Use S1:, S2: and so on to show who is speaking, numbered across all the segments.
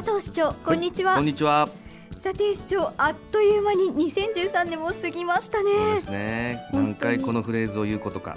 S1: 佐藤市長こんにちは、
S2: こんにちは。
S1: さて市長あっという間に2013年も過ぎましたね。
S2: ですね。何回このフレーズを言うことか、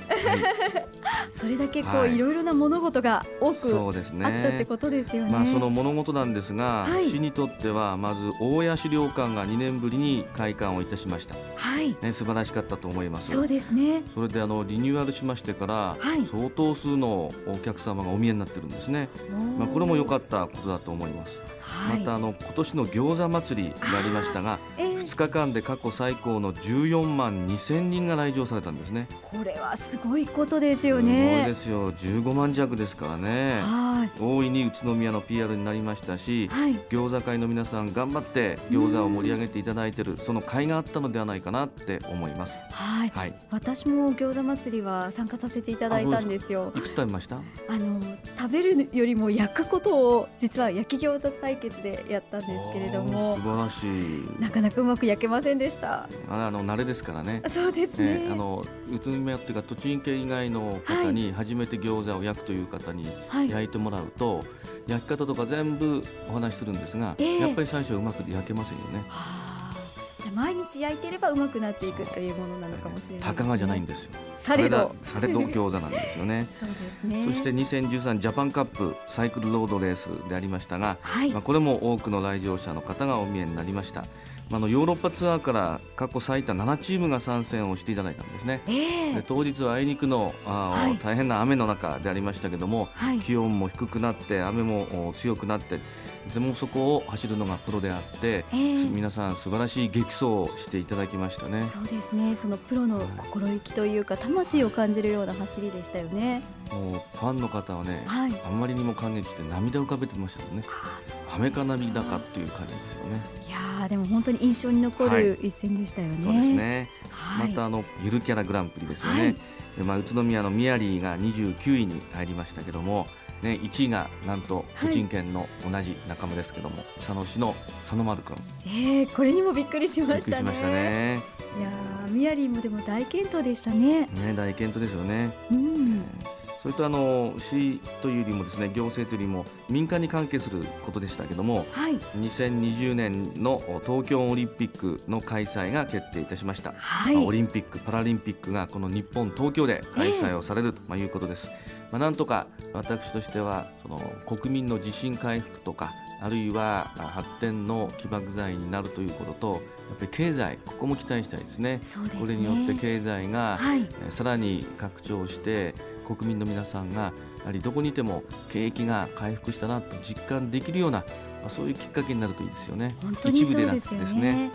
S1: それだけこう、
S2: はい。
S1: い、ろいろな物事が多く
S2: そうですね。
S1: あったってことですよね。
S2: まあその物事なんですが、
S1: はい。
S2: 市にとってはまず大谷資料館が2年ぶりに開館をいたしました。
S1: はい。
S2: ね素晴らしかったと思います。
S1: そうですね。
S2: それであのリニューアルしましてから、
S1: はい。
S2: 相当数のお客様がお見えになってるんですね、まあ、これも良かったことだと思います、
S1: はい。
S2: またあの今年の餃子祭りがありましたが
S1: えー
S2: 2日間で過去最高の14万2000人が来場されたんですね。
S1: これはすごいことですよ
S2: すごい
S1: ね
S2: ですよ。15万弱ですからね。
S1: はい。
S2: 大いに宇都宮の PR になりましたし
S1: はい。
S2: 餃子会の皆さん頑張って餃子を盛り上げていただいているその甲斐があったのではないかなって思います。
S1: はい。
S2: はい。
S1: 私も餃子祭りは参加させていただいたんですよ。
S2: いくつ食べました？
S1: あの食べるよりも焼くことを実は焼き餃子対決でやったんですけれど
S2: あ
S1: も
S2: ー素晴らしい。
S1: なかなかうまく焼けませんでした。
S2: ああの慣れですからね。
S1: そうですね、
S2: えーあの宇都宮っていうか栃木県以外の方に初めて餃子を焼くという方に
S1: はい。
S2: 焼いてもらうと、焼き方とか全部お話しするんですが、
S1: ええ。
S2: やっぱり最初はうまく焼けませんよね。
S1: はあ。じゃあ毎日焼いてればうまくなっていくというものなのかもしれないね、
S2: 高がじゃないんですよ。
S1: されど。
S2: それがされど餃子なんですよね。
S1: そね。
S2: そして2013ジャパンカップサイクルロードレースでありましたが、
S1: はい、
S2: まあ、これも多くの来場者の方がお見えになりました。まあ、あのヨーロッパツアーから過去最多7チームが参戦をしていただいたんですね。
S1: ええ。
S2: で当日はあいにくのあー、
S1: はい。
S2: 大変な雨の中でありましたけども、
S1: はい。
S2: 気温も低くなって雨もお強くなってでもそこを走るのがプロであって、
S1: ええ。
S2: 皆さん素晴らしい激走をしていただきましたね。
S1: そうですね。そのプロの心意気というか魂を感じるような走りでしたよね。
S2: もうファンの方はね
S1: はい。
S2: あんまりにも感激して涙を浮かべてましたもんね。
S1: あーそう
S2: 雨か涙かっていう感じですよね。
S1: いやーでも本当に印象に残る一戦でしたよね、
S2: そうですね、
S1: はい、
S2: またあのゆるキャラグランプリですよね、まあ、宇都宮のミヤリーが29位に入りましたけども、ね、1位がなんと
S1: はい。
S2: 栃木県の同じ仲間ですけども、佐野市の佐野丸君
S1: えー、これにもびっくりしましたね。
S2: くりしましたね。
S1: いやーミヤリーもでも大健闘でしたね。
S2: ね大健闘ですよね。
S1: うん
S2: それとあの市というよりもですね行政というよりも民間に関係することでしたけども
S1: はい。
S2: 2020年の東京オリンピックの開催が決定いたしました、
S1: はい、
S2: まあオリンピック・パラリンピックがこの日本東京で開催をされるとまあいうことです、まあ、なんとか私としてはその国民の自信回復とかあるいはあ発展の起爆剤になるということとやっぱり経済ここも期待したいですね。
S1: そうですね。
S2: これによって経済が、
S1: はい。
S2: えーさらに拡張して国民の皆さんがやはりどこにいても景気が回復したなと実感できるような、まあ、そういうきっかけになるといいですよね。
S1: 本当にそう
S2: 一部でなく
S1: ですよ
S2: てですね。
S1: ね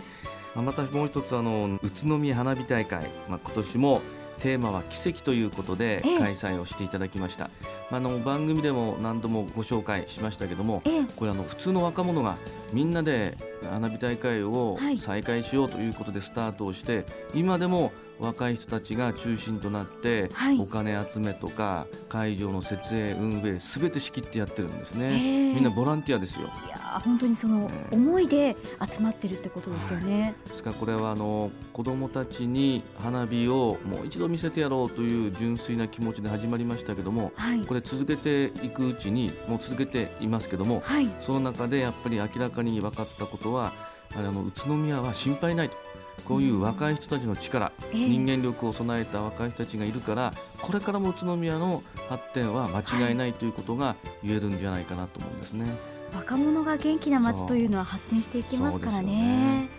S2: またもう一つあの宇都宮花火大会、まあ、今年もテーマは奇跡ということで
S1: ええ。
S2: 開催をしていただきました、まあ、あの番組でも何度もご紹介しましたけども
S1: ええ。
S2: これあの普通の若者がみんなで花火大会を
S1: はい。
S2: 再開しようということでスタートをして、今でも若い人たちが中心となって、
S1: はい。
S2: お金集めとか会場の設営運営すべて仕切ってやってるんですね、
S1: ええ
S2: みんなボランティアですよ。
S1: いやー本当にその
S2: ええ。
S1: 思いで集まってるってことですよね、
S2: ですからこれはあの子どもたちに花火をもう一度見せてやろうという純粋な気持ちで始まりましたけども
S1: はい。
S2: これ続けていくうちにもう続けていますけども
S1: はい。
S2: その中でやっぱり明らかに分かったことはあの宇都宮は心配ないとこういう若い人たちの力、
S1: ええ
S2: 人間力を備えた若い人たちがいるからこれからも宇都宮の発展は間違いないということが言えるんじゃないかなと思うんですね。
S1: 若者が元気な街というのは発展していきますからね。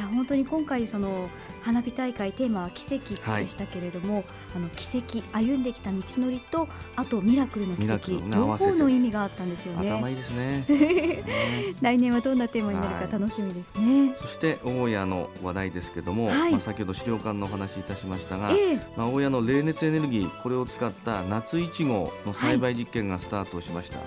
S1: いや本当に今回その花火大会テーマは奇跡でしたけれども、あの奇跡歩んできた道のりとあとミラクルの奇跡両方の意味があったんですよね。
S2: 頭いいですね。ね。
S1: 来年はどんなテーマになるか楽しみですね。
S2: そして大家の話題ですけども、
S1: はい。
S2: まあ、先ほど資料館のお話しいたしましたが、
S1: ええ。
S2: まあ、大家の冷熱エネルギーこれを使った夏いちごの栽培実験がスタートしました、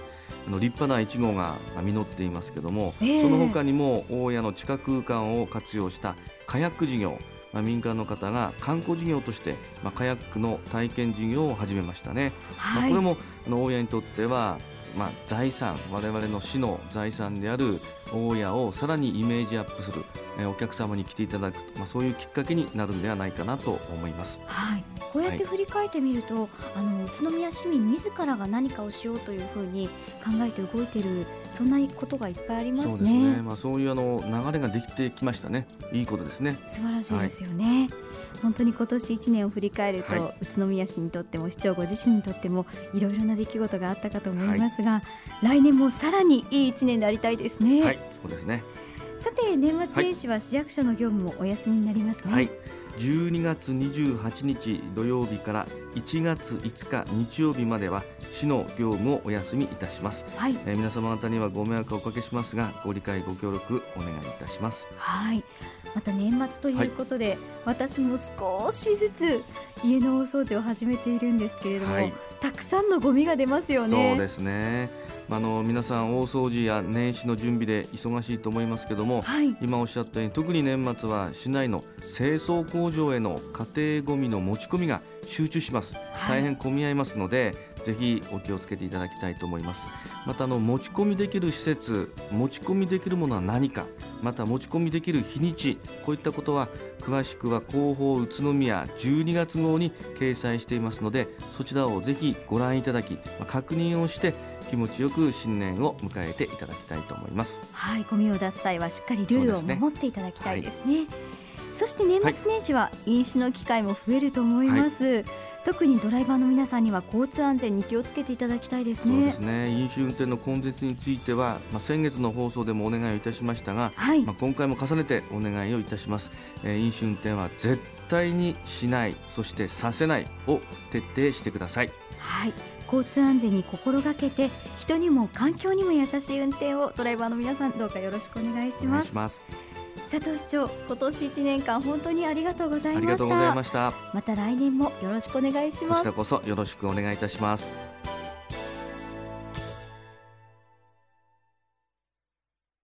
S2: あの立派ないちごがまあ実っていますけども、
S1: ええ。
S2: その他にも大家の地下空間を活用したカヤック事業まあ、民間の方が観光事業として、まあ、カヤックの体験事業を始めましたね、まあ、
S1: はい
S2: これもあの大家にとってはまあ、財産我々の市の財産である大家をさらにイメージアップする、えー、お客様に来ていただく、まあ、そういうきっかけになるんではないかなと思います。
S1: はい、こうやって振り返ってみると、はい、あの宇都宮市民自らが何かをしようというふうに考えて動いているそんなことがいっぱいありますね。そうですね。
S2: まあそういうあの流れができてきましたね。いいことですね。
S1: 素晴らしいですよね。はい本当に今年1年を振り返ると、はい、宇都宮市にとっても市長ご自身にとってもいろいろな出来事があったかと思いますが、はい、来年もさらにいい1年でありたいですね。
S2: はい、そうですね
S1: さて年末年始は市役所の業務もお休みになりますね。はい
S2: 12月28日土曜日から1月5日日曜日までは市の業務をお休みいたします、はい、えー、皆様方にはご迷惑をおかけしますがご理解ご協力お願いいたします。
S1: はい。また年末ということで、はい、私も少しずつ家の大掃除を始めているんですけれども、はい、たくさんのゴミが出ますよ
S2: ね。そうですねあの皆さん大掃除や年始の準備で忙しいと思いますけども、はい、今おっしゃったように特に年末は市内の清掃工場への家庭ごみの持ち込みが集中します、大変混み合いますのでぜひお気をつけていただきたいと思います。またあの持ち込みできる施設持ち込みできるものは何かまた持ち込みできる日にちこういったことは詳しくは広報宇都宮12月号に掲載していますのでそちらをぜひご覧いただき確認をして気持ちよく新年を迎えていただきたいと思います。
S1: はいゴミを出す際はしっかりルールを守っていただきたいですね、はい、そして年末年始は飲酒の機会も増えると思います、はい特にドライバーの皆さんには交通安全に気をつけていただきたいですね。
S2: そうですね。飲酒運転の根絶については、まあ、先月の放送でもお願いをいたしましたが、はい、まあ、今回も重ねてお願いをいたします、えー、飲酒運転は絶対にしないそしてさせないを徹底してください。
S1: はい交通安全に心がけて人にも環境にも優しい運転をドライバーの皆さんどうかよろしくお願いします。佐藤市長今年1年間本当にありがとうございました。
S2: ました。
S1: また来年もよろしくお願いします。こ
S2: ちらこそよろしくお願いいたします